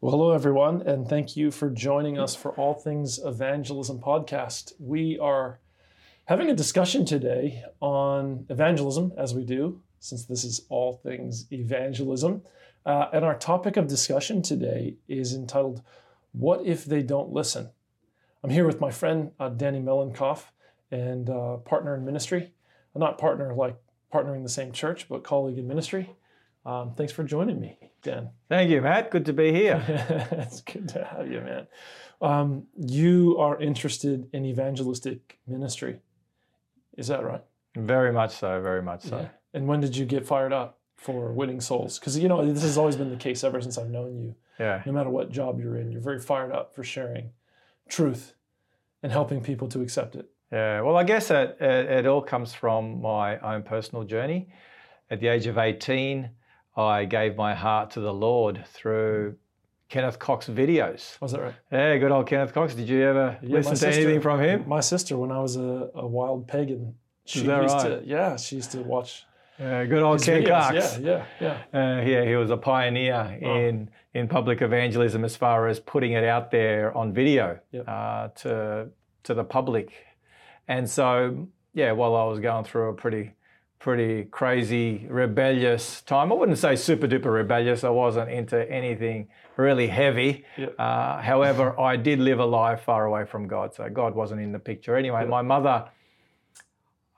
Well, hello, everyone, and thank you for joining us for All Things Evangelism podcast. We are having a discussion today on evangelism, as we do, since this is All Things Evangelism. Uh, and our topic of discussion today is entitled, What If They Don't Listen? I'm here with my friend, uh, Danny Melenkoff, and uh, partner in ministry. Not partner like partnering the same church, but colleague in ministry. Um, thanks for joining me, Dan. Thank you, Matt. Good to be here. it's good to have you, man. Um, you are interested in evangelistic ministry. Is that right? Very much so. Very much so. Yeah. And when did you get fired up for winning souls? Because you know this has always been the case ever since I've known you. Yeah. No matter what job you're in, you're very fired up for sharing truth and helping people to accept it. Yeah. Well, I guess it, it, it all comes from my own personal journey. At the age of 18, I gave my heart to the Lord through Kenneth Cox videos. Was that right? Yeah, good old Kenneth Cox. Did you ever yeah, listen to sister, anything from him? My sister, when I was a, a wild pagan, she used right? to yeah, she used to watch. Yeah, good old Ken videos. Cox. Yeah, yeah, yeah. Uh, yeah, he was a pioneer oh. in in public evangelism as far as putting it out there on video yep. uh, to to the public. And so, yeah, while I was going through a pretty pretty crazy, rebellious time. I wouldn't say super duper rebellious. I wasn't into anything really heavy. Yep. Uh, however, I did live a life far away from God, so God wasn't in the picture. Anyway, yep. my mother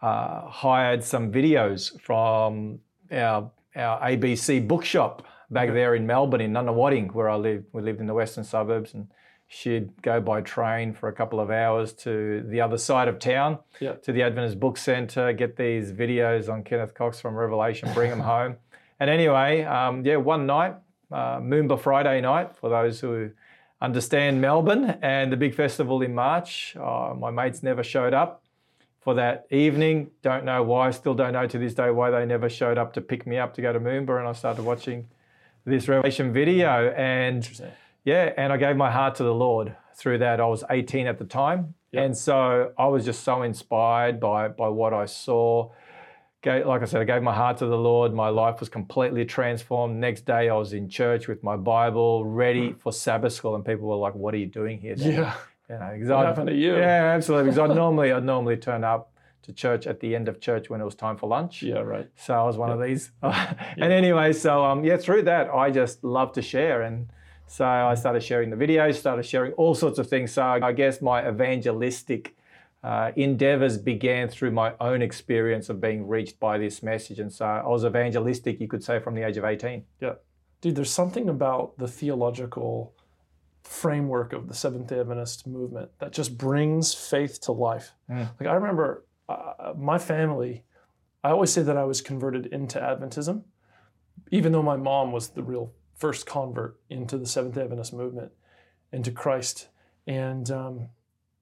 uh, hired some videos from our, our ABC bookshop back yep. there in Melbourne, in Nunawading, where I lived. We lived in the western suburbs, and she'd go by train for a couple of hours to the other side of town, yeah. to the Adventist Book Centre, get these videos on Kenneth Cox from Revelation, bring them home. And anyway, um, yeah, one night, uh, Moomba Friday night, for those who understand Melbourne, and the big festival in March. Uh, my mates never showed up for that evening. Don't know why, still don't know to this day why they never showed up to pick me up to go to Moomba. And I started watching this Revelation video. And yeah, and I gave my heart to the Lord through that. I was 18 at the time. Yep. And so I was just so inspired by, by what I saw. Like I said, I gave my heart to the Lord. My life was completely transformed. Next day, I was in church with my Bible, ready for Sabbath school, and people were like, "What are you doing here?" Yeah, you know, what happened to you? Yeah, absolutely. Because I normally, I normally turn up to church at the end of church when it was time for lunch. Yeah, right. So I was one of these. and anyway, so um, yeah, through that, I just love to share and so I started sharing the videos, started sharing all sorts of things. So I guess my evangelistic uh, endeavors began through my own experience of being reached by this message. And so I was evangelistic, you could say, from the age of 18. Yeah. Dude, there's something about the theological framework of the Seventh day Adventist movement that just brings faith to life. Mm. Like, I remember uh, my family, I always say that I was converted into Adventism, even though my mom was the real first convert into the Seventh Adventist movement, into Christ. And, um,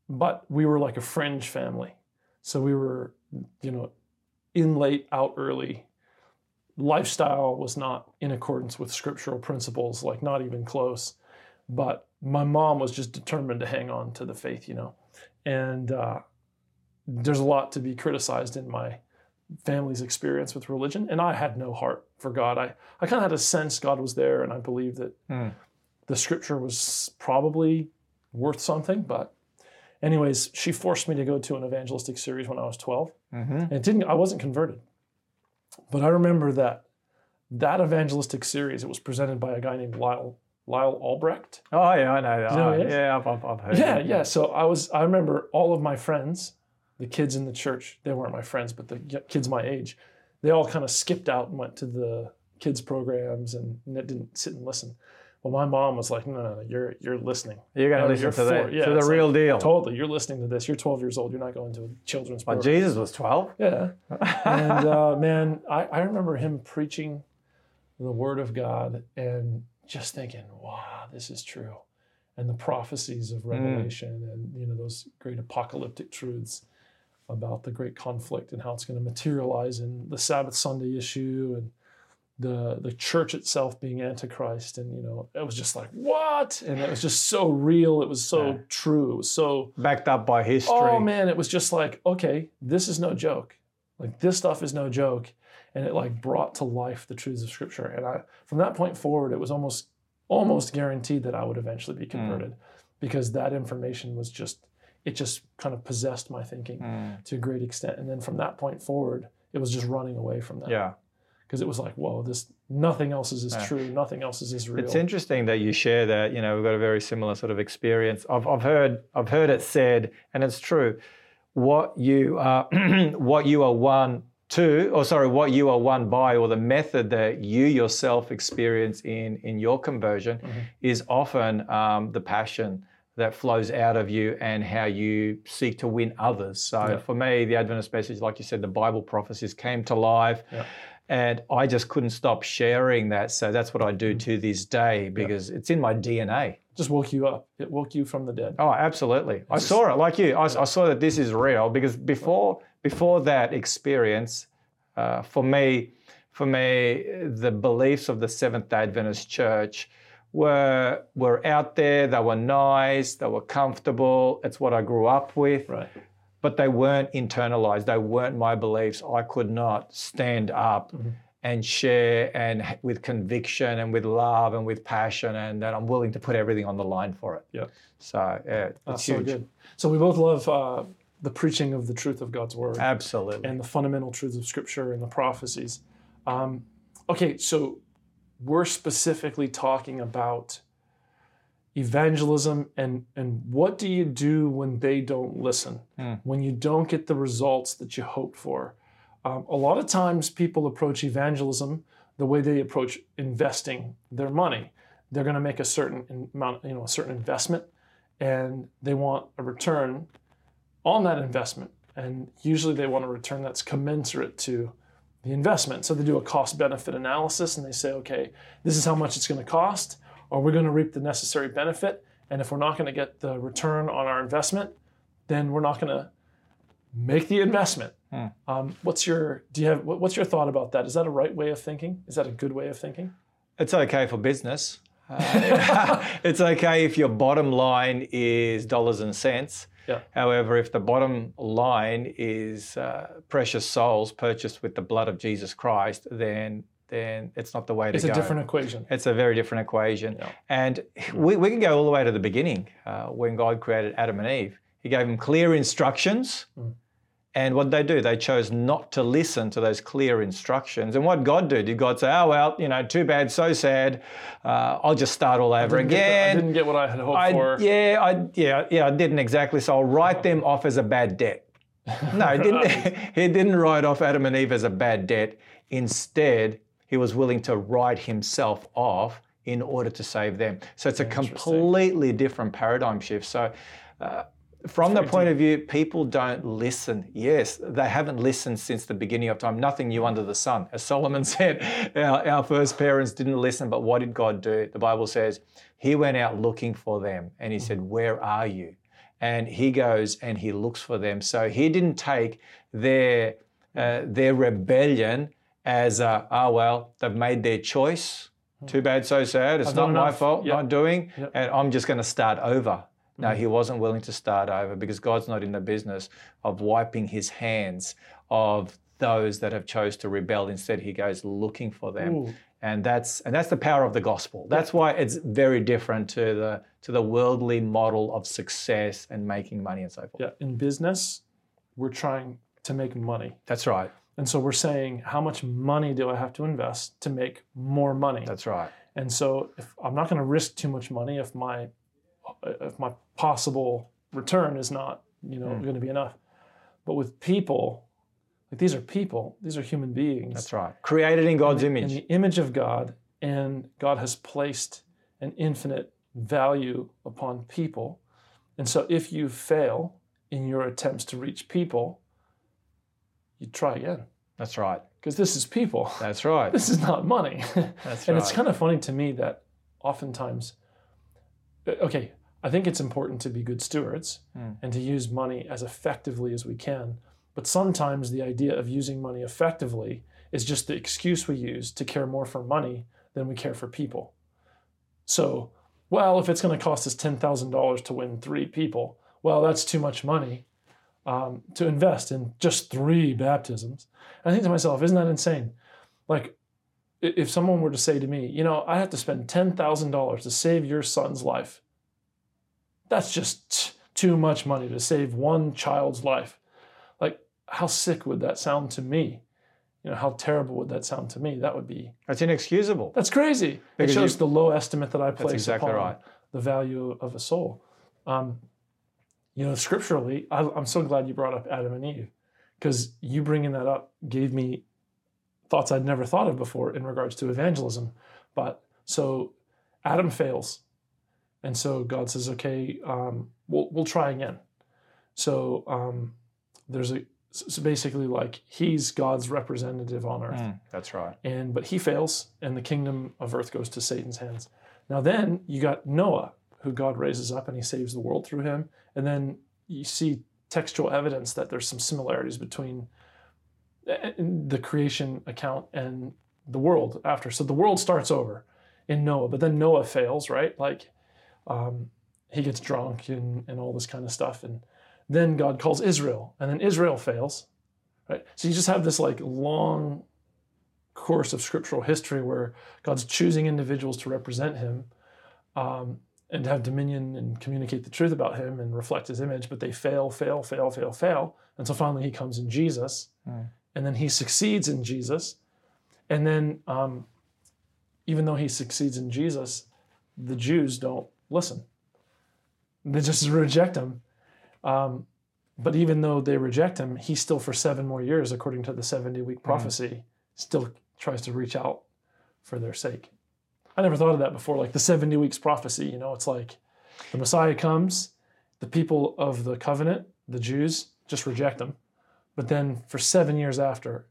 but we were like a fringe family. So we were, you know, in late, out early. Lifestyle was not in accordance with scriptural principles, like not even close. But my mom was just determined to hang on to the faith, you know. And uh, there's a lot to be criticized in my family's experience with religion, and I had no heart for God. I, I kind of had a sense God was there, and I believed that mm. the scripture was probably worth something. But, anyways, she forced me to go to an evangelistic series when I was 12, mm-hmm. and it didn't. I wasn't converted, but I remember that that evangelistic series. It was presented by a guy named Lyle Lyle Albrecht. Oh yeah, I know. You know yeah, I've, I've heard. Yeah, yeah. So I was. I remember all of my friends the kids in the church, they weren't my friends, but the kids my age, they all kind of skipped out and went to the kids programs and didn't sit and listen. Well, my mom was like, no, no, no you're you're listening. You're going to listen to, the, yeah, to the real like, deal. Totally. You're listening to this. You're 12 years old. You're not going to a children's program. But Jesus was 12. Yeah. and uh, man, I, I remember him preaching the word of God and just thinking, wow, this is true. And the prophecies of mm. Revelation mm. and, you know, those great apocalyptic truths about the great conflict and how it's going to materialize in the Sabbath Sunday issue and the the church itself being antichrist. And you know it was just like what? And it was just so real. It was so yeah. true. It was so backed up by history. Oh man. It was just like okay this is no joke. Like this stuff is no joke. And it like brought to life the truths of scripture. And i from that point forward it was almost almost guaranteed that I would eventually be hmm. converted because that information was just it just kind of possessed my thinking Mm. to a great extent. And then from that point forward, it was just running away from that. Yeah. Because it was like, whoa, this nothing else is as Yeah. true, nothing else is as real. It's interesting that you share that. You know, we've got a very similar sort of experience. I've, I've heard I've heard it said, and it's true. What you are, what you are won to, or sorry, what you are won by, or the method that you yourself experience in in your conversion, is often um, the passion that flows out of you and how you seek to win others. So Yeah. for me, the Adventist message, like you said, the Bible prophecies came to life. Yeah. And I just couldn't stop sharing that. So that's what I do Mm-hmm. to this day because it's in my DNA. just woke you up. It woke you from the dead. Oh, absolutely. I It's saw it like you. I, I saw that this is real because before before that experience, uh, for me, for me, the beliefs of the Seventh Day Adventist Church were were out there. They were nice. They were comfortable. It's what I grew up with. Right. but they weren't internalized. They weren't my beliefs. I could not stand up Mm-hmm. and share and with conviction and with love and with passion, and that I'm willing to put everything on the line for it. Yeah. So yeah, it's That's huge. so good. So we both love uh, the preaching of the truth of God's word Absolutely. and the fundamental truths of Scripture and the prophecies. Um, okay, so we're specifically talking about evangelism and and what do you do when they don't listen? Hmm. when you don't get the results that you hoped for. Um, a lot of times people approach evangelism the way they approach investing their money. They're going to make a certain amount you know a certain investment and they want a return on that investment. And usually they want a return that's commensurate to the investment. So they do a cost benefit analysis and they say okay this is how much it's going to cost. Or we're going to reap the necessary benefit? And if we're not going to get the return on our investment then we're not going to make the investment. Hmm. um, what's your do you have what's your thought about that? Is that a right way of thinking? Is that a good way of thinking? It's okay for business. Uh, it's okay if your bottom line is dollars and cents. Yeah. However, if the bottom line is uh, precious souls purchased with the blood of Jesus Christ, then then it's not the way to it's go. a different equation It's a very different equation. Yeah. And we, we can go all the way to the beginning uh, when God created Adam and Eve. He gave them clear instructions. Mm. And what did they do? They chose not to listen to those clear instructions. And what God do? Did God say, "Oh well, you know, too bad, so sad. Uh, I'll just start all over Didn't get the- again." i didn't get what i had hoped I- for yeah, I, yeah, yeah, I didn't exactly. So I'll write them off as a bad debt. No, he didn't. he didn't write off Adam and Eve as a bad debt. Instead, he was willing to write himself off in order to save them. So it's a completely different paradigm shift. So. Uh, from the point of view, people don't listen. Yes, they haven't listened since the beginning of time. Nothing new under the sun. As Solomon said, our, our first parents didn't listen, but what did God do? The Bible says he went out looking for them and he said, Where are you? And he goes and he looks for them. So he didn't take their, uh, their rebellion as, a, oh, well, they've made their choice. Too bad, so sad. It's I've not my fault, Yep. not doing, Yep. and I'm just going to start over. No, he wasn't willing to start over because God's not in the business of wiping his hands of those that have chose to rebel. Instead, he goes looking for them. Ooh. And that's and that's the power of the gospel. That's why it's very different to the to the worldly model of success and making money and so forth. yeah in business we're trying to make money That's right. and so we're saying how much money do i have to invest to make more money That's right. And so if I'm not going to risk too much money if my if my possible return is not, you know, Hmm. going to be enough. But with people, like these are people, these are human beings. That's right. Created in God's image. in the image of God, and God has placed an infinite value upon people. And so if you fail in your attempts to reach people, you try again. That's right. Because this is people. That's right. this is not money. That's and right. it's kind of funny to me that oftentimes, uh, okay, I think it's important to be good stewards Hmm. and to use money as effectively as we can. But sometimes the idea of using money effectively is just the excuse we use to care more for money than we care for people. So, well, if it's going to cost us $10,000 to win three people, well, that's too much money um, to invest in just three baptisms. And I think to myself, isn't that insane? Like, if someone were to say to me, you know, I have to spend ten thousand dollars to save your son's life, that's just too much money to save one child's life. Like, how sick would that sound to me? You know, how terrible would that sound to me? That would be That's inexcusable. that's crazy. It shows you- the low estimate that I place exactly upon right. the value of a soul. Um, you know, scripturally, I, I'm so glad you brought up Adam and Eve because you bringing that up gave me thoughts I'd never thought of before in regards to evangelism. But so Adam fails, and so God says, "Okay, um, we'll we'll try again." So um, there's a so basically like he's God's representative on earth. Mm, that's right. and but he fails and the kingdom of earth goes to satan's hands. Now then you got noah who god raises up and he saves the world through him. And then you see textual evidence that there's some similarities between uh, the creation account and the world after. So the world starts over in noah but then noah fails right? Like um, he gets drunk and, and all this kind of stuff and then god calls israel and then israel fails right so you just have this like long course of scriptural history where God's choosing individuals to represent Him um, and to have dominion and communicate the truth about Him and reflect His image, but they fail, fail, fail, fail, fail. And so finally He comes in Jesus, Mm. and then He succeeds in Jesus. And then, um, even though He succeeds in Jesus, the Jews don't listen, they just reject Him. Um, but even though they reject Him, He still, for seven more years, according to the 70 week prophecy, still tries to reach out for their sake. I never thought of that before. Like the 70 weeks prophecy, you know, it's like the Messiah comes, the people of the covenant, the Jews, just reject him. But then for seven years after,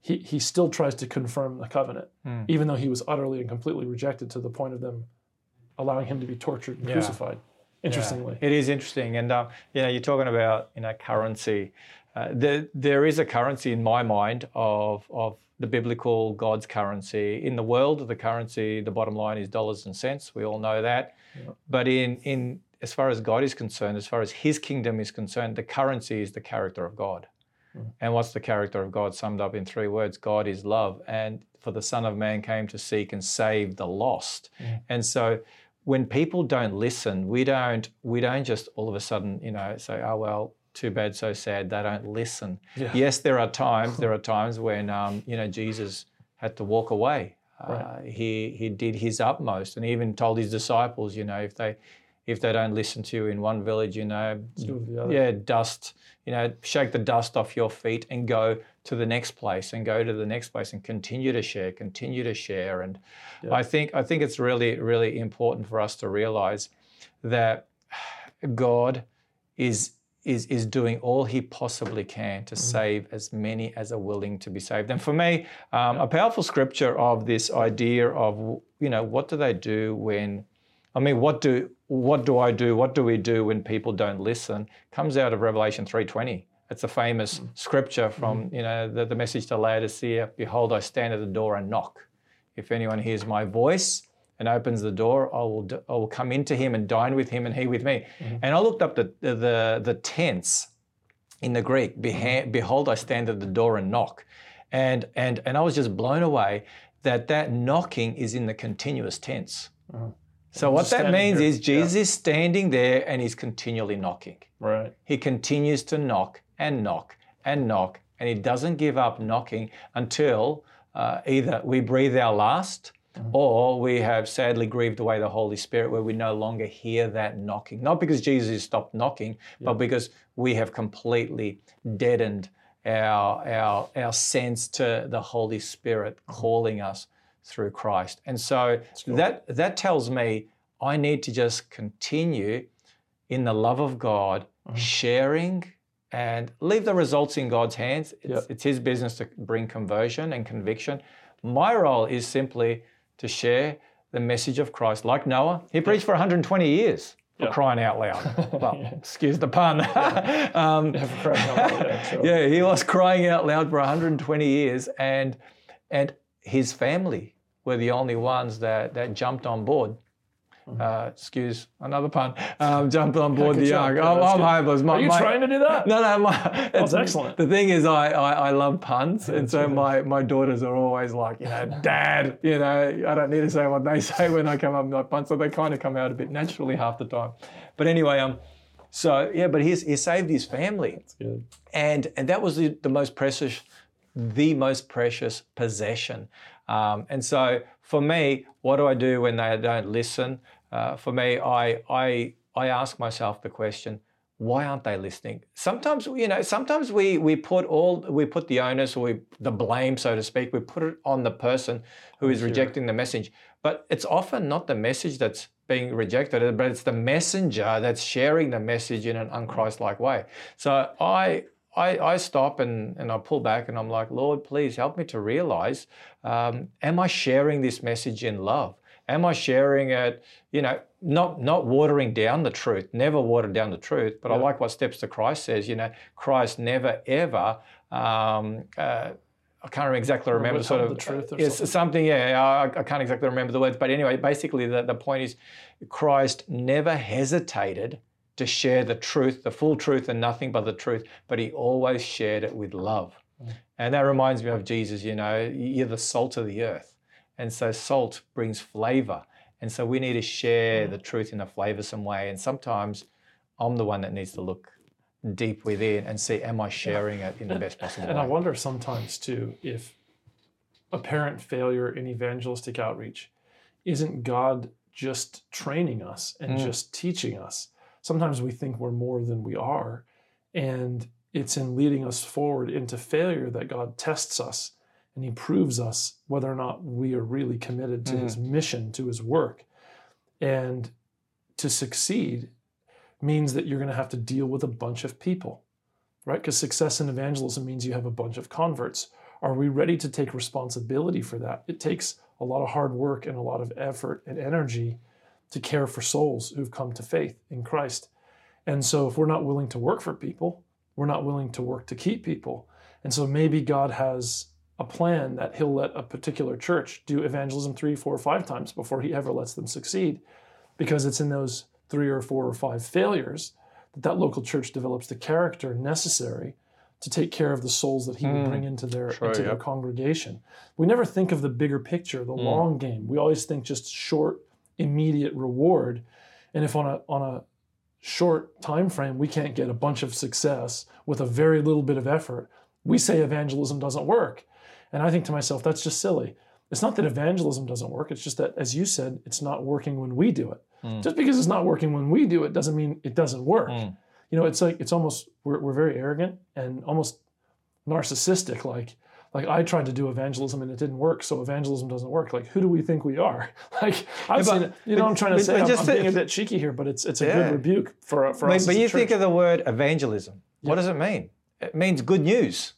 he, he still tries to confirm the covenant, Hmm. even though he was utterly and completely rejected to the point of them allowing him to be tortured and Yeah. crucified. Interestingly. It is interesting, and um, you know, you're talking about you know currency. Uh, there, there is a currency in my mind of of the biblical God's currency. In the world, the currency, the bottom line is dollars and cents. We all know that. Yeah. But in in as far as God is concerned, as far as His kingdom is concerned, the currency is the character of God. And what's the character of God summed up in three words? God is love. And for the Son of Man came to seek and save the lost. And so when people don't listen, we don't we don't just all of a sudden, you know, say, oh well, too bad, so sad. They don't listen. Yeah. Yes, there are times, there are times when um, you know, Jesus had to walk away. Uh, Right. he he did his utmost and he even told his disciples, you know, if they if they don't listen to you in one village, you know, Let's go to the other. yeah, dust, you know, shake the dust off your feet and go to the next place and go to the next place and continue to share, continue to share. And Yeah. I think I think it's really, really important for us to realize that God is is is doing all he possibly can to save as many as are willing to be saved. And for me, um, a powerful scripture of this idea of you know what do they do when I mean, what do what do I do? What do we do when people don't listen? Comes out of Revelation three twenty. It's a famous mm. scripture from mm-hmm. you know the, the message to Laodicea. Behold, I stand at the door and knock. If anyone hears my voice and opens the door, I will I will come into him and dine with him and he with me. Mm-hmm. And I looked up the the the, tense in the Greek. Mm-hmm. Behold, I stand at the door and knock, and and and I was just blown away that that knocking is in the continuous tense. Uh-huh. So I'm what that means here. is Jesus is standing there and he's continually knocking. Right. He continues to knock and knock and knock, and it doesn't give up knocking until uh, either we breathe our last mm-hmm. or we have sadly grieved away the Holy Spirit where we no longer hear that knocking. Not because Jesus stopped knocking, but because we have completely deadened our, our, our sense to the Holy Spirit mm-hmm. calling us through Christ. And so that, that tells me I need to just continue in the love of God, mm-hmm. sharing and leave the results in God's hands. It's, Yep. it's His business to bring conversion and conviction. My role is simply to share the message of Christ, like Noah. He preached for 120 years. For Yep. crying out loud. Well, excuse the pun. um, Yeah, out loud, yeah, he was crying out loud for 120 years, and and his family were the only ones that that jumped on board. Uh, excuse another pun, um, jump on board the Good ark. I'm, that's I'm good. hopeless. My, Are you my- trying to do that? No, no, my, That's excellent. The thing is, I, I, I love puns, and so my, my daughters are always like, you know, Dad, you know, I don't need to say what they say when I come up with my puns, so they kind of come out a bit naturally half the time. But anyway, um, so yeah, but he's, he saved his family That's good. and and that was the, the most precious the most precious possession um, and so for me what do i do when they don't listen? Uh, for me I, I i ask myself the question why aren't they listening? Sometimes you know sometimes we we put all we put the onus or we the blame so to speak we put it on the person who is rejecting the message. But it's often not the message that's being rejected but it's the messenger that's sharing the message in an unchrist-like way. So i I, I stop and, and I pull back and I'm like, Lord, please help me to realize um, am I sharing this message in love? Am I sharing it, you know, not not watering down the truth, never water down the truth, but I like what Steps to Christ says, you know, Christ never ever um, uh, I can't exactly remember sort of the truth or it's something. something. Yeah, I, I can't exactly remember the words, but anyway, basically the, the point is, Christ never hesitated to share the truth, the full truth, and nothing but the truth, but he always shared it with love. And that reminds me of Jesus. You know, you're the salt of the earth, and so salt brings flavor, and so we need to share the truth in a flavorsome way. And sometimes I'm the one that needs to look deep within and see, am I sharing it in the best possible And I wonder sometimes too if apparent failure in evangelistic outreach isn't God just training us and Mm. just teaching us. Sometimes we think we're more than we are. And it's in leading us forward into failure that God tests us and He proves us whether or not we are really committed to mm-hmm. His mission, to His work. And to succeed means that you're going to have to deal with a bunch of people right? Because success in evangelism means you have a bunch of converts. Are we ready to take responsibility for that? It takes a lot of hard work and a lot of effort and energy to care for souls who've come to faith in Christ. And so, if we're not willing to work for people, we're not willing to work to keep people. And so, maybe God has a plan that He'll let a particular church do evangelism three, four, or five times before He ever lets them succeed, because it's in those three or four or five failures that that local church develops the character necessary to take care of the souls that he will hmm. bring into their Sure, into their congregation. We never think of the bigger picture, the hmm. long game. We always think just short, immediate reward. And if on a on a short time frame we can't get a bunch of success with a very little bit of effort, we say evangelism doesn't work. And I think to myself, that's just silly. It's not that evangelism doesn't work. It's just that, as you said, it's not working when we do it. Just because it's not working when we do it doesn't mean it doesn't work. Mm. You know, it's like it's almost we're, we're very arrogant and almost narcissistic. Like like I tried to do evangelism and it didn't work, so evangelism doesn't work. Like who do we think we are? Like I've but- seen it. You know, but- what I'm trying to but- say but I'm, just I'm being a bit cheeky here, but it's it's a Yeah. good rebuke for for But, us. but you think of the word evangelism. What does it mean? It means good news.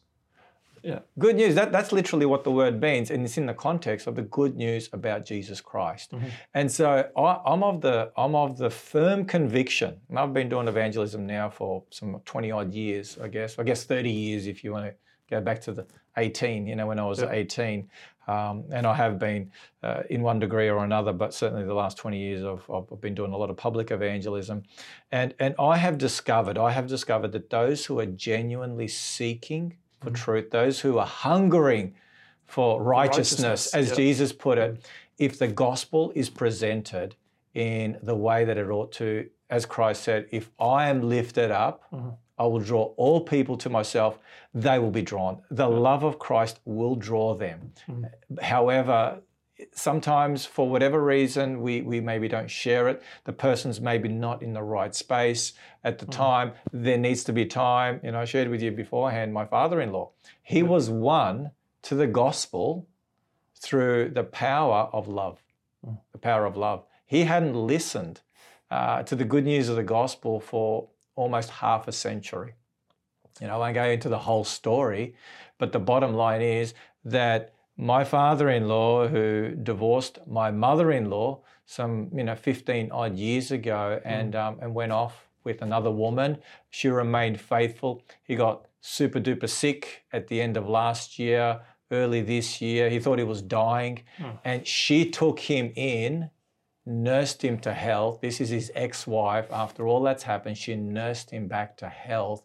Yeah. Good news. That, that's literally what the word means, and it's in the context of the good news about Jesus Christ. Mm-hmm. And so I, I'm of the I'm of the firm conviction. And I've been doing evangelism now for some 20 odd years, I guess. I guess 30 years if you want to go back to the 18. You know, when I was 18, um, and I have been uh, in one degree or another, but certainly the last 20 years I've, I've been doing a lot of public evangelism, and and I have discovered I have discovered that those who are genuinely seeking for truth, those who are hungering for righteousness, righteousness, as yeah. Jesus put it, if the gospel is presented in the way that it ought to, as Christ said, if I am lifted up, I will draw all people to myself, they will be drawn. The love of Christ will draw them. Mm-hmm. However, sometimes for whatever reason we, we maybe don't share it. The person's maybe not in the right space at the mm. time. There needs to be time you know i shared with you beforehand my father-in-law. He was won to the gospel through the power of love mm. the power of love. He hadn't listened uh, to the good news of the gospel for almost half a century you know, I won't go into the whole story, but the bottom line is that my father-in-law, who divorced my mother-in-law some, you know, 15 odd years ago, and um, and went off with another woman, she remained faithful. He got super duper sick at the end of last year, early this year. He thought he was dying, and she took him in nursed him to health. This is his ex wife. After all that's happened, she nursed him back to health.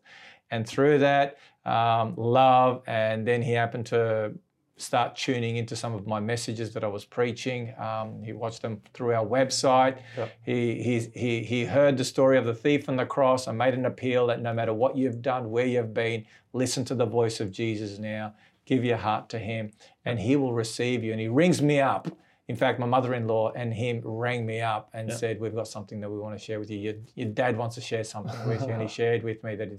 And through that, um, love, and then he happened to start tuning into some of my messages that I was preaching. Um, he watched them through our website. Yep. He, he, he, he heard the story of the thief on the cross. I made an appeal that no matter what you've done, where you've been, listen to the voice of Jesus now. Give your heart to him, and he will receive you. And he rings me up. In fact, my mother-in-law and him rang me up and Yeah. said, "We've got something that we want to share with you. Your, your dad wants to share something with you." And he shared with me that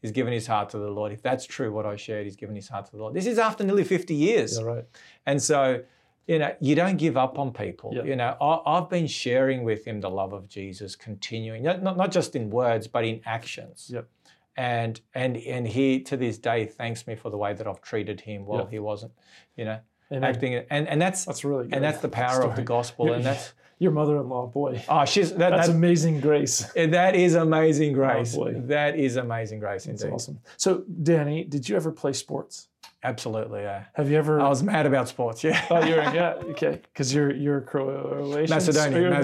he's given his heart to the Lord. If that's true, what I shared, he's given his heart to the Lord. This is after nearly 50 years. Yeah, right. And so, you know, you don't give up on people. Yeah. You know, I, I've been sharing with him the love of Jesus, continuing, not, not, just in words, but in actions. Yep. And and and he to this day thanks me for the way that I've treated him while he wasn't, you know, Amen. acting. And and that's That's really good. and that's the power of the gospel. Your- And that's Your mother-in-law, boy, oh, she's that, that's that's amazing grace. that is amazing oh, grace. boy. that is amazing grace That's indeed. awesome. So, Danny, did you ever play sports? Absolutely, yeah. Have you ever? I was mad about sports. Yeah. oh, you're yeah, okay, because you're you're Croatian. Macedonian, You're Macedonian,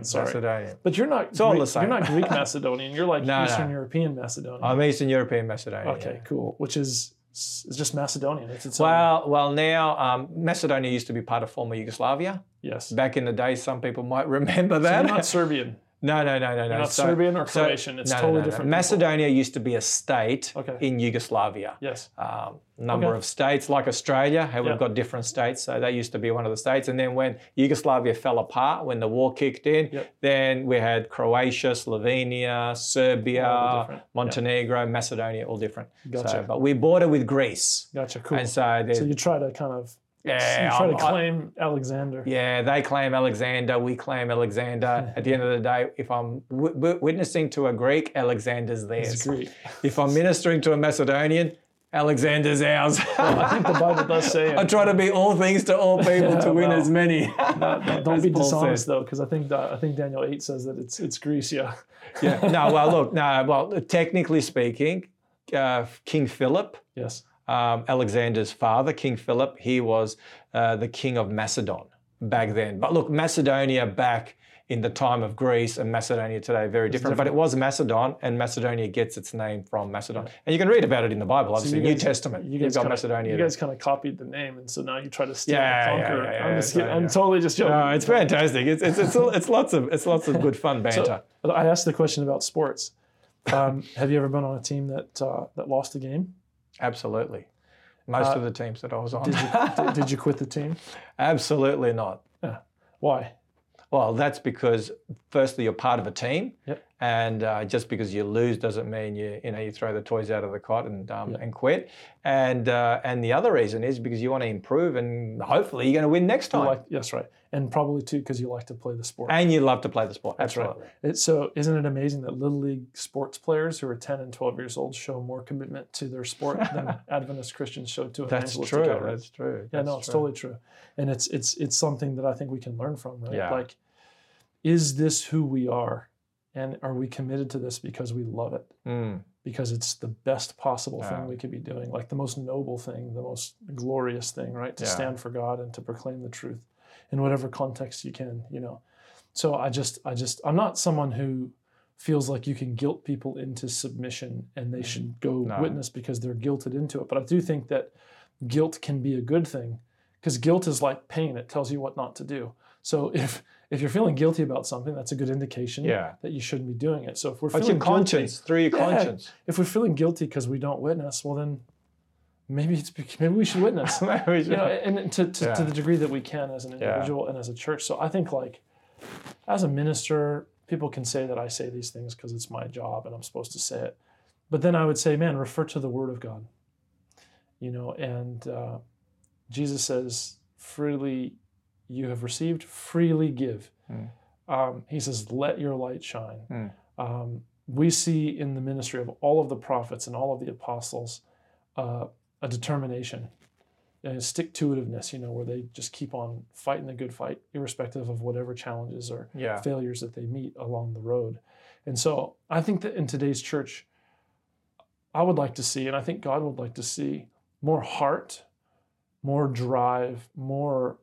Macedonian. Sorry, Macedonian. but you're not. It's all Greek, the same. You're not Greek Macedonian. You're like No, Eastern no. European Macedonian. I'm Eastern European Macedonian. okay, yeah. cool. Which is it's just Macedonian. It's its own. Well, well, now um, Macedonia used to be part of former Yugoslavia. Yes. Back in the day, some people might remember So that. you're not Serbian. No, no, no, no, no. Not So- Serbian or so- Croatian. it's no, totally no, no. different. people. Macedonia used to be a state Okay. in Yugoslavia. Yes. Um, number Okay. of states, like Australia, how we've Yeah. got different states. So that used to be one of the states. And then when Yugoslavia fell apart, when the war kicked in, Yep. then we had Croatia, Slovenia, Serbia, All different. Yeah. Montenegro, Macedonia, all different. Gotcha. So, but we border with Greece. Gotcha. Cool. And so, So you try to kind of yeah, you try to I'm- I- claim Alexander. Yeah, they claim Alexander, we claim Alexander. At the end of the day, if I'm w- witnessing to a Greek, Alexander's theirs. Greek. If I'm ministering to a Macedonian, Alexander's ours. I think the Bible does say. It. I try to be all things to all people Yeah, to win well, as many. Don't As be Paul dishonest says. though, because I think that, I think Daniel eight says that it's it's Greece. Yeah. Yeah. No, well, look, no, well, technically speaking, uh, King Philip, Yes. Um, Alexander's father, King Philip, he was uh, the king of Macedon back then. But look, Macedonia back in the time of Greece and Macedonia today very different. But it was Macedon, and Macedonia gets its name from Macedon. And you can read about it in the Bible, obviously, you New Testament. You guys got kinda, Macedonia. You guys kind of copied the name, and so now you try to steal Yeah, and yeah, conquer. yeah, I'm yeah, just yeah, I'm yeah. totally just joking. No, it's fantastic. It's it's it's, it's lots of it's lots of good fun banter. So, I asked the question about sports. Um, have you ever been on a team that uh, that lost a game? Absolutely. Most Uh, of the teams that I was on. Did you did, you quit the team? Absolutely not. Why? Well, that's because firstly you're part of a team, Yep. and uh, just because you lose doesn't mean you you know you throw the toys out of the cot and um, Yep. and quit. And uh, and the other reason is because you want to improve, and hopefully you're going to win next time. like yes, right, and probably too because you like to play the sport. and you love to play the sport. That's right. Absolutely. It, so isn't it amazing that little league sports players who are 10 and 12 years old show more commitment to their sport than Adventist Christians show to a? That's evangelistic true. outreach? That's true. Yeah, That's no, it's true. totally true, and it's it's it's something that I think we can learn from, right? Yeah. Like, is this who we are, and are we committed to this because we love it, Mm, because it's the best possible Yeah. thing we could be doing, like the most noble thing, the most glorious thing, right? To Yeah. stand for God and to proclaim the truth in whatever context you can, you know. So I just, I just, I'm not someone who feels like you can guilt people into submission and they mm. should go. No. witness because they're guilted into it. But I do think that guilt can be a good thing because guilt is like pain; it tells you what not to do. So if if you're feeling guilty about something, that's a good indication Yeah. that you shouldn't be doing it. So if we're feeling your conscience, through your Yeah. conscience. if we're feeling guilty because we don't witness, well then maybe it's maybe we should witness. We you know, and to, to, Yeah. to the degree that we can as an Yeah. individual and as a church. So I think like as a minister, people can say that I say these things because it's my job and I'm supposed to say it. But then I would say, man, refer to the Word of God. You know, and uh, Jesus says, freely you have received, freely give. Hmm. Um, he says, let your light shine. Hmm. Um, we see in the ministry of all of the prophets and all of the apostles uh, a determination and a stick to itiveness, you know, where they just keep on fighting the good fight, irrespective of whatever challenges or Yeah. failures that they meet along the road. And so I think that in today's church, I would like to see, and I think God would like to see more heart, more drive, more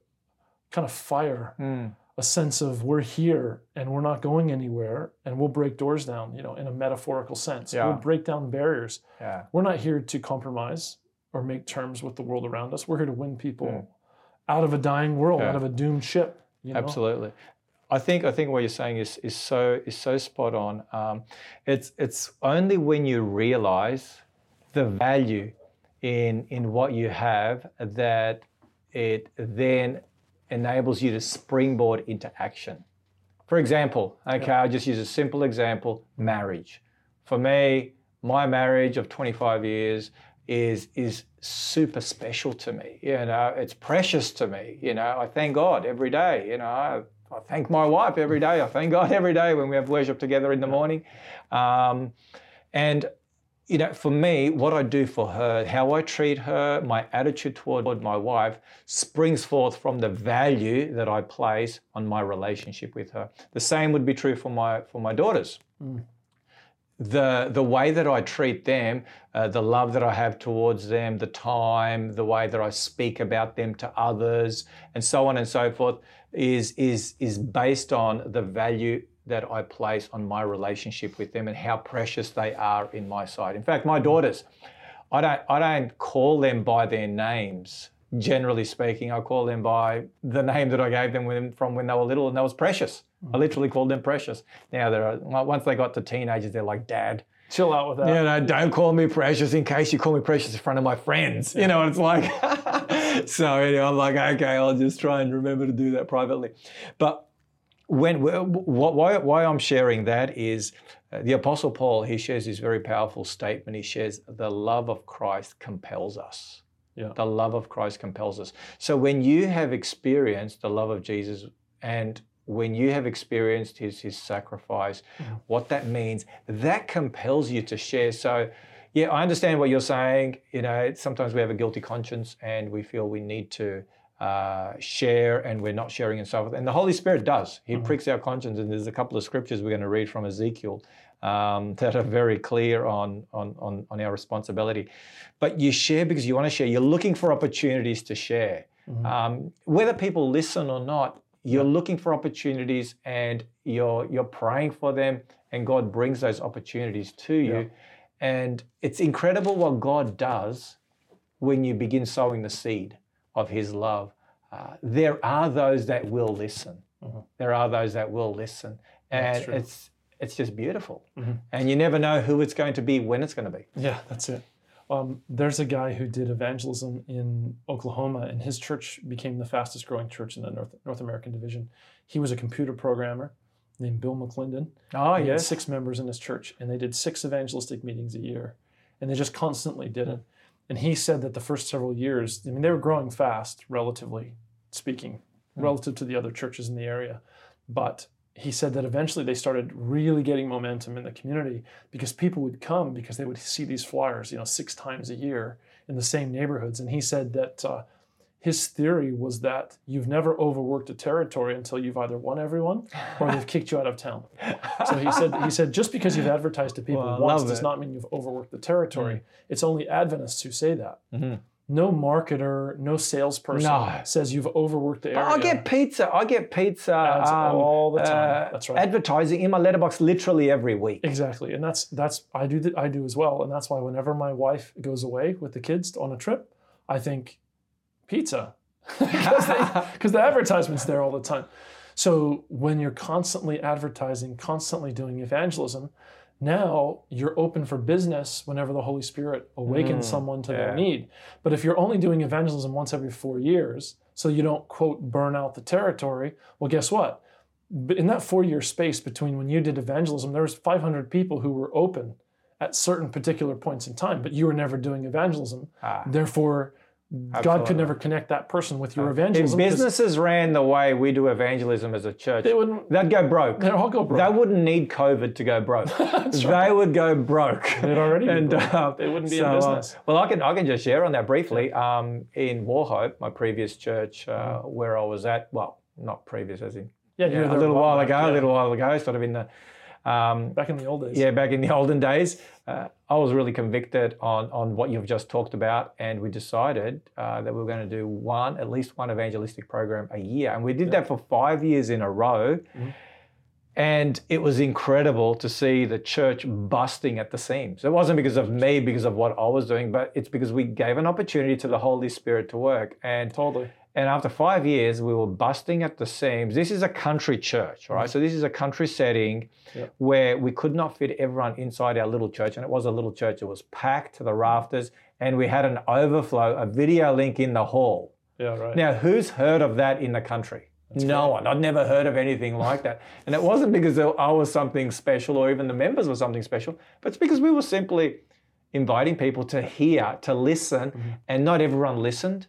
kind of fire Mm, a sense of we're here and we're not going anywhere and we'll break doors down, you know, in a metaphorical sense. Yeah. We'll break down barriers. Yeah. We're not here to compromise or make terms with the world around us. We're here to win people out of a dying world, Yeah. out of a doomed ship. You know? Absolutely. I think I think what you're saying is is so is so spot on. Um, it's it's only when you realize the value in in what you have that it then enables you to springboard into action. For example, okay, I'll just use a simple example: marriage. For me, my marriage of 25 years is is super special to me. You know, it's precious to me. You know, I thank God every day. You know, I, I thank my wife every day. I thank God every day when we have worship together in the morning. Um, and you know, for me, what I do for her, how I treat her, my attitude toward my wife springs forth from the value that I place on my relationship with her. The same would be true for my for my daughters the the way that I treat them, uh, the love that I have towards them, the time, the way that I speak about them to others, and so on and so forth, is is is based on the value that I place on my relationship with them and how precious they are in my sight. In fact, my daughters, I don't I don't call them by their names. Generally speaking, I call them by the name that I gave them when, from when they were little, and that was precious. I literally called them precious. Now they're once they got to teenagers, they're like dad. Chill out with that. You know, don't call me precious in case you call me precious in front of my friends. You know, it's like so. Anyway, I'm like, okay, I'll just try and remember to do that privately. But when why why I'm sharing that is uh, the Apostle Paul. He shares this very powerful statement. He shares the love of Christ compels us. Yeah. The love of Christ compels us. So when you have experienced the love of Jesus and when you have experienced his his sacrifice, what that means, that compels you to share. So yeah, I understand what you're saying. You know, sometimes we have a guilty conscience and we feel we need to uh, share and we're not sharing and so forth. And the Holy Spirit does. He pricks our conscience. And there's a couple of scriptures we're going to read from Ezekiel um, that are very clear on, on, on, on our responsibility. But you share because you want to share. You're looking for opportunities to share. Um, whether people listen or not, you're looking for opportunities and you're you're praying for them and God brings those opportunities to you. Yeah. And it's incredible what God does when you begin sowing the seed of his love. Uh, there are those that will listen. There are those that will listen. And Mm-hmm. Mm-hmm. it's it's just beautiful. And you never know who it's going to be, when it's going to be. Yeah, that's it. Um, there's a guy who did evangelism in Oklahoma, and his church became the fastest growing church in the North, North American division. He was a computer programmer named Bill McClendon. Oh, He had yes. six members in his church, and they did six evangelistic meetings a year, and they just constantly did it. And he said that the first several years, I mean, they were growing fast, relatively speaking, relative to the other churches in the area, but he said that eventually they started really getting momentum in the community because people would come because they would see these flyers, you know, six times a year in the same neighborhoods. And he said that uh, his theory was that you've never overworked a territory until you've either won everyone or they've kicked you out of town. So he said he said just because you've advertised to people Well, once does it. not mean you've overworked the territory. It's only Adventists who say that. Mhm. No marketer, no salesperson No. says you've overworked the area. I get pizza. I get pizza um, all the time. uh, That's right. Advertising in my letterbox literally every week. Exactly, and that's that's I do th- I do as well, and that's why whenever my wife goes away with the kids on a trip, I think pizza because the advertisement's there all the time. So when you're constantly advertising, constantly doing evangelism, now you're open for business whenever the Holy Spirit awakens someone to yeah. their need. But if you're only doing evangelism once every four years, so you don't quote burn out the territory, well, guess what? In that four-year space between when you did evangelism, there was 500 people who were open at certain particular points in time, but you were never doing evangelism. Ah. Therefore, God could never connect that person with your evangelism. If businesses ran the way we do evangelism as a church, They wouldn't. they'd go broke. They'd all go broke. They wouldn't need COVID to go broke. They would go broke. They'd already and broke. uh, They wouldn't be in so, uh, business. well, I can I can just share on that briefly. Um, in Wauchope, my previous church, uh, Mm-hmm. where I was at, well, not previous as in Yeah, you a little while ago, yeah. a little while ago, sort of in the Um, Back in the old days. yeah, back in the olden days, uh, I was really convicted on on what you've just talked about, and we decided uh, that we were going to do one, at least one evangelistic program a year, and we did that for five years in a row. And it was incredible to see the church busting at the seams. It wasn't because of me, because of what I was doing, but it's because we gave an opportunity to the Holy Spirit to work. And Totally. And after five years, we were busting at the seams. This is a country church, right? So this is a country setting Yeah. where we could not fit everyone inside our little church. And it was a little church. It was packed to the rafters. And we had an overflow, a video link in the hall. Yeah, right. Now, who's heard of that in the country? no one. I'd never heard of anything like that. And it wasn't because I was something special or even the members were something special, but it's because we were simply inviting people to hear, to listen, Mm-hmm. and not everyone listened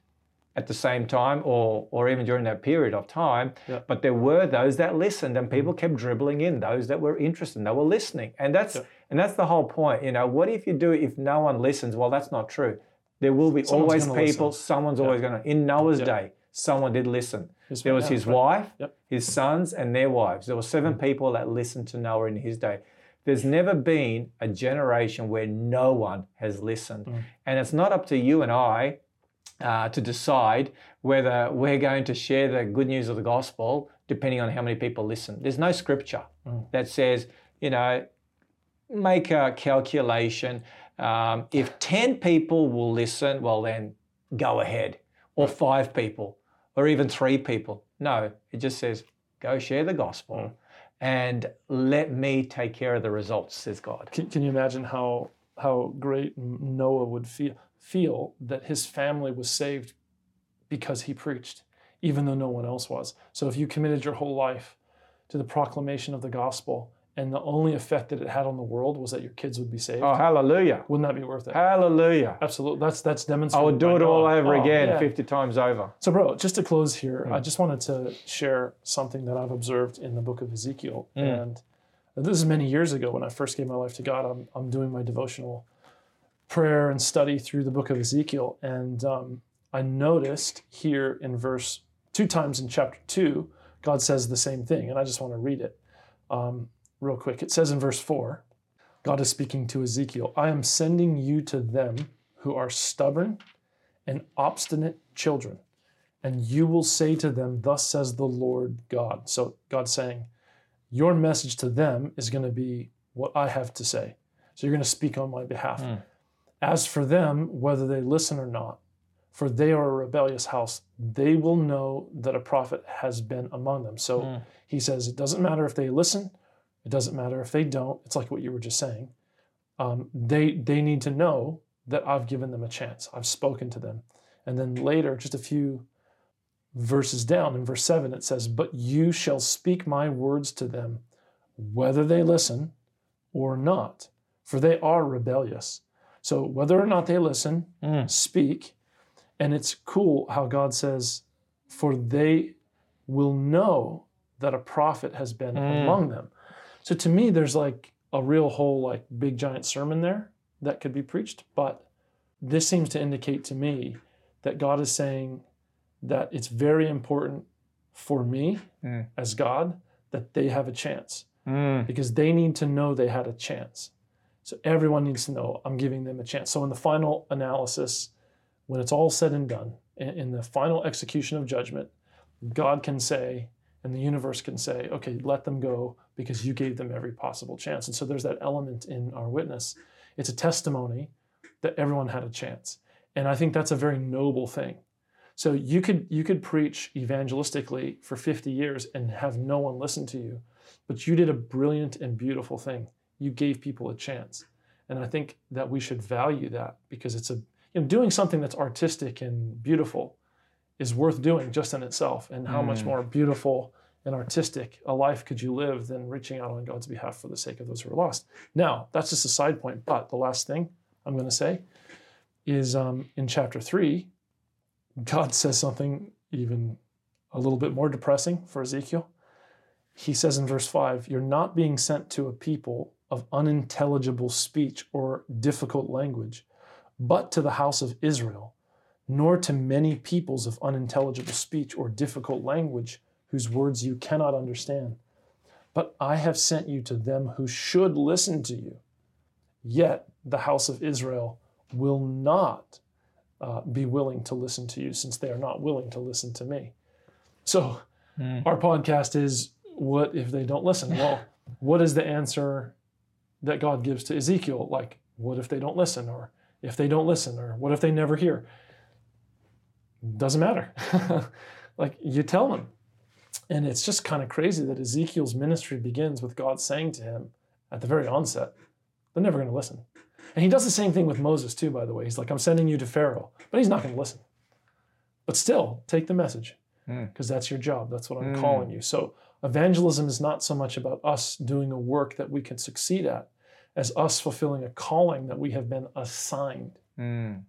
at the same time or or even during that period of time. Yeah. But there were those that listened and people kept dribbling in, those that were interested, and they were listening. And that's Yeah. and that's the whole point. You know, what if you do it if no one listens? Well, that's not true. There will be Someone's always people, listen. someone's always gonna in Noah's Yeah. day, someone did listen. His- There was his right. wife, his sons, and their wives. There were seven people that listened to Noah in his day. There's never been a generation where no one has listened. And it's not up to you and I uh, to decide whether we're going to share the good news of the gospel depending on how many people listen. There's no scripture that says, you know, make a calculation. Um, if 10 people will listen, well, then go ahead, or five people, or even three people. No, it just says, go share the gospel and let me take care of the results, says God. Can, can you imagine how how great Noah would feel feel that his family was saved because he preached, even though no one else was? So if you committed your whole life to the proclamation of the gospel, and the only effect that it had on the world was that your kids would be saved, Oh, hallelujah. wouldn't that be worth it? Hallelujah. Absolutely. That's that's I would do it all over Oh, again, yeah. 50 times over. So, bro, just to close here, Hmm. I just wanted to share something that I've observed in the book of Ezekiel. Hmm. And this is many years ago when I first gave my life to God. I'm, I'm doing my devotional prayer and study through the book of Ezekiel. And um, I noticed here in verse two times in chapter two, God says the same thing. And I just want to read it um, real quick. It says in verse four, God is speaking to Ezekiel I am sending you to them who are stubborn and obstinate children and you will say to them, Thus says the Lord God. So God's saying, Your message to them is going to be what I have to say. So you're going to speak on my behalf. Hmm. As for them, whether they listen or not, for they are a rebellious house, they will know that a prophet has been among them. So Hmm. he says, It doesn't matter if they listen, it doesn't matter if they don't. It's like what you were just saying. Um, they, they need to know that I've given them a chance, I've spoken to them. And then later, just a few verses down in verse 7 it says but you shall speak my words to them whether they listen or not for they are rebellious so whether or not they listen Mm. speak and it's cool how god says for they will know that a prophet has been Mm. among them so to me there's like a real whole like big giant sermon there that could be preached but this seems to indicate to me that god is saying that it's very important for me Mm. as God that they have a chance Mm. because they need to know they had a chance. So everyone needs to know I'm giving them a chance. So in the final analysis, when it's all said and done, in, the final execution of judgment, God can say, and the universe can say, okay, let them go because you gave them every possible chance. And so there's that element in our witness. It's a testimony that everyone had a chance. And I think that's a very noble thing. So you could you could preach evangelistically for 50 years and have no one listen to you, but you did a brilliant and beautiful thing. You gave people a chance. And I think that we should value that because it's a you know doing something that's artistic and beautiful is worth doing just in itself. And how much Mm. more beautiful and artistic a life could you live than reaching out on God's behalf for the sake of those who are lost. Now, that's just a side point. But the last thing I'm going to say is um, in chapter three, God says something even a little bit more depressing for Ezekiel. He says in verse 5, You're not being sent to a people of unintelligible speech or difficult language, but to the house of Israel, nor to many peoples of unintelligible speech or difficult language whose words you cannot understand. But I have sent you to them who should listen to you. Yet the house of Israel will not uh, be willing to listen to you since they are not willing to listen to me. So Mm. our podcast is what if they don't listen? Well, what is the answer that God gives to Ezekiel? Like, what if they don't listen? Or if they don't listen? Or what if they never hear? Doesn't matter. like, you tell them. And it's just kind of crazy that Ezekiel's ministry begins with God saying to him at the very onset, they're never going to listen. And he does the same thing with Moses, too, by the way. He's like, I'm sending you to Pharaoh, but he's not going to listen. But still, take the message Mm. because that's your job. That's what I'm Mm. calling you. So, evangelism is not so much about us doing a work that we can succeed at as us fulfilling a calling that we have been assigned. Mm.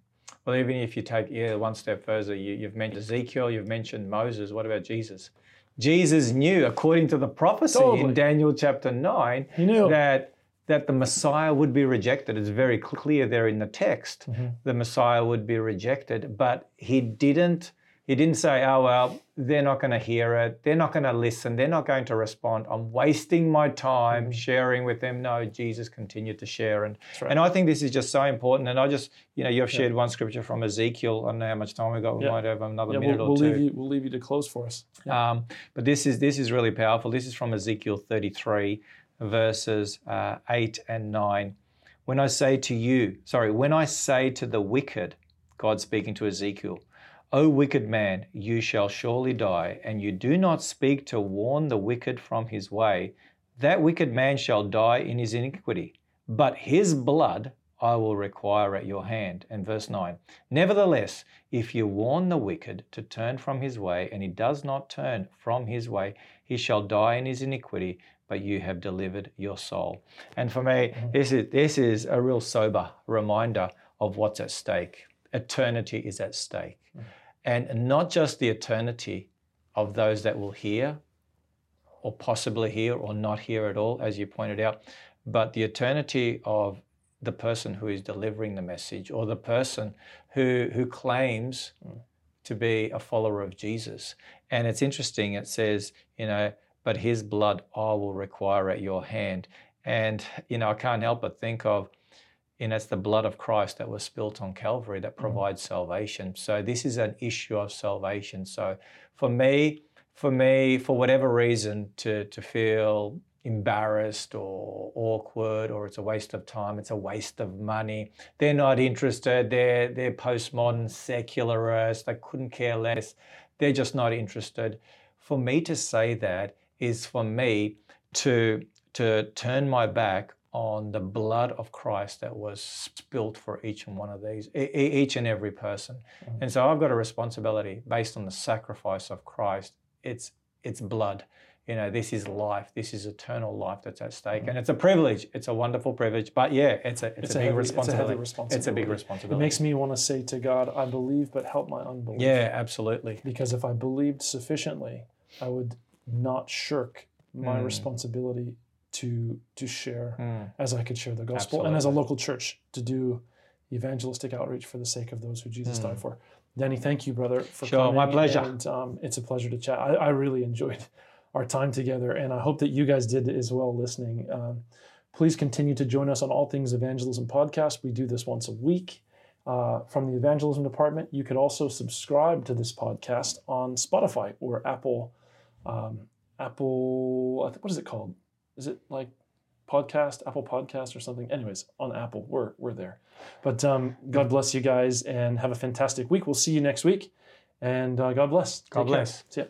Well, even if you take yeah one step further, you, you've mentioned Ezekiel, you've mentioned Moses. What about Jesus? Jesus knew, according to the prophecy Totally. in Daniel chapter nine, He knew. that that the Messiah would be rejected. It's very clear there in the text. Mhm. The Messiah would be rejected, but he didn't. He didn't say, "Oh well, they're not going to hear it. They're not going to listen. They're not going to respond. I'm wasting my time Mhm. sharing with them." No, Jesus continued to share, and right. and I think this is just so important. And I just, you know, you've Yeah. shared one scripture from Ezekiel. I don't know how much time we've got. We Yeah. might have another yeah, minute we'll, or we'll two. leave you. We'll leave you to close for us. Yeah. Um, but this is this is really powerful. This is from Ezekiel 33, verses uh, 8 and 9. When I say to you, sorry, when I say to the wicked, God speaking to Ezekiel, O wicked man, you shall surely die, and you do not speak to warn the wicked from his way, that wicked man shall die in his iniquity, but his blood I will require at your hand. And verse 9 Nevertheless, if you warn the wicked to turn from his way, and he does not turn from his way, he shall die in his iniquity, but you have delivered your soul. And for me, mm-hmm. this is this is a real sober reminder of what's at stake. Eternity is at stake. Mm. And not just the eternity of those that will hear, or possibly hear, or not hear at all, as you pointed out, but the eternity of the person who is delivering the message or the person who who claims to be a follower of Jesus. And it's interesting, it says, you know, but his blood I will require at your hand. And, you know, I can't help but think of, know, it's the blood of Christ that was spilt on Calvary that mm. provides salvation. So this is an issue of salvation. So for me, for me, for whatever reason, to to feel embarrassed or awkward or it's a waste of time, it's a waste of money. They're not interested. They're they're postmodern secularists. They couldn't care less. They're just not interested. For me to say that is for me to to turn my back on the blood of Christ that was spilt for each and one of these, each and every person. And so I've got a responsibility based on the sacrifice of Christ. It's it's blood. You know, this is life. This is eternal life that's at stake, and it's a privilege. It's a wonderful privilege. But yeah, it's a it's, It's a, a big heavy- it's a heavy responsibility. It's a big responsibility. responsibility. It makes me want to say to God, I believe, but help my unbelief. yeah, absolutely. Because if I believed sufficiently, I would not shirk my Mm. responsibility to to share Mm. as I could share the gospel and as a local church to do evangelistic outreach for the sake of those who Jesus Mm. died for. Danny, thank you, brother, for Sure, coming. my pleasure. And um, it's a pleasure to chat. I, I really enjoyed our time together, and I hope that you guys did as well listening. Um, please continue to join us on All Things Evangelism podcast. We do this once a week. Uh, from the evangelism department, you could also subscribe to this podcast on Spotify or Apple. Um, Apple, I think, what is it called? Is it like podcast, Apple Podcast or something? Anyways, on Apple, we're we're there. But um, God bless you guys and have a fantastic week. We'll see you next week. And uh, God bless. God Take care. bless. See ya.